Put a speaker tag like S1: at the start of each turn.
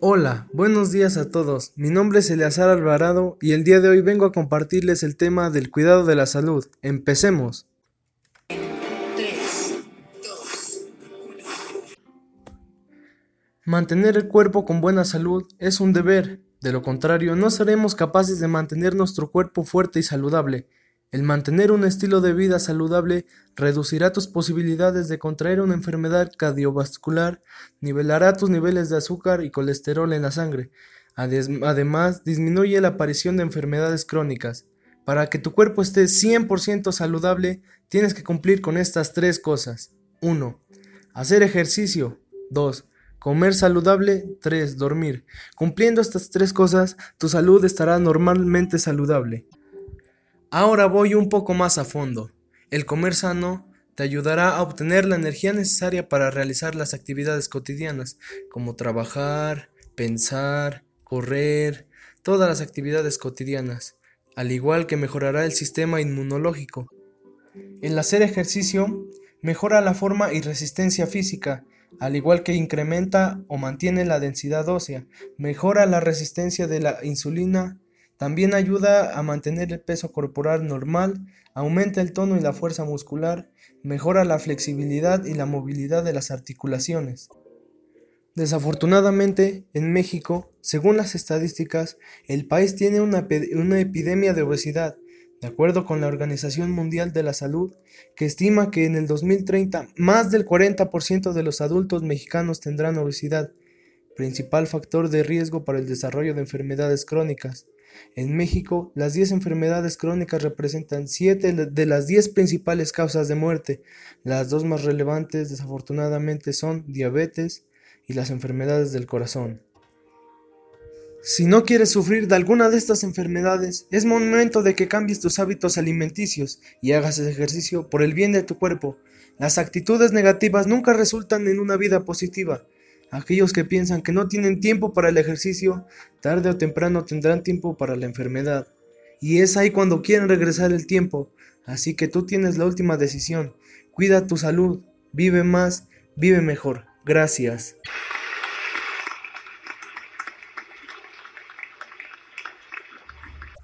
S1: Hola, buenos días a todos. Mi nombre es Eleazar Alvarado y el día de hoy vengo a compartirles el tema del cuidado de la salud. Empecemos. Mantener el cuerpo con buena salud es un deber, de lo contrario no seremos capaces de mantener nuestro cuerpo fuerte y saludable. El mantener un estilo de vida saludable reducirá tus posibilidades de contraer una enfermedad cardiovascular, nivelará tus niveles de azúcar y colesterol en la sangre. Además, disminuye la aparición de enfermedades crónicas. Para que tu cuerpo esté 100% saludable, tienes que cumplir con estas tres cosas. 1. Hacer ejercicio. 2. Comer saludable. 3. Dormir. Cumpliendo estas tres cosas, tu salud estará normalmente saludable. Ahora voy un poco más a fondo. El comer sano te ayudará a obtener la energía necesaria para realizar las actividades cotidianas, como trabajar, pensar, correr, todas las actividades cotidianas, al igual que mejorará el sistema inmunológico. El hacer ejercicio mejora la forma y resistencia física, al igual que incrementa o mantiene la densidad ósea, mejora la resistencia de la insulina también ayuda a mantener el peso corporal normal, aumenta el tono y la fuerza muscular, mejora la flexibilidad y la movilidad de las articulaciones. Desafortunadamente, en México, según las estadísticas, el país tiene una, una, epidemia de obesidad, de acuerdo con la Organización Mundial de la Salud, que estima que en el 2030 más del 40% de los adultos mexicanos tendrán obesidad, principal factor de riesgo para el desarrollo de enfermedades crónicas. En México, las 10 enfermedades crónicas representan 7 de las 10 principales causas de muerte. Las dos más relevantes, desafortunadamente, son diabetes y las enfermedades del corazón. Si no quieres sufrir de alguna de estas enfermedades, es momento de que cambies tus hábitos alimenticios y hagas ejercicio por el bien de tu cuerpo. Las actitudes negativas nunca resultan en una vida positiva. Aquellos que piensan que no tienen tiempo para el ejercicio, tarde o temprano tendrán tiempo para la enfermedad. Y es ahí cuando quieren regresar el tiempo. Así que tú tienes la última decisión. Cuida tu salud, vive más, vive mejor. Gracias.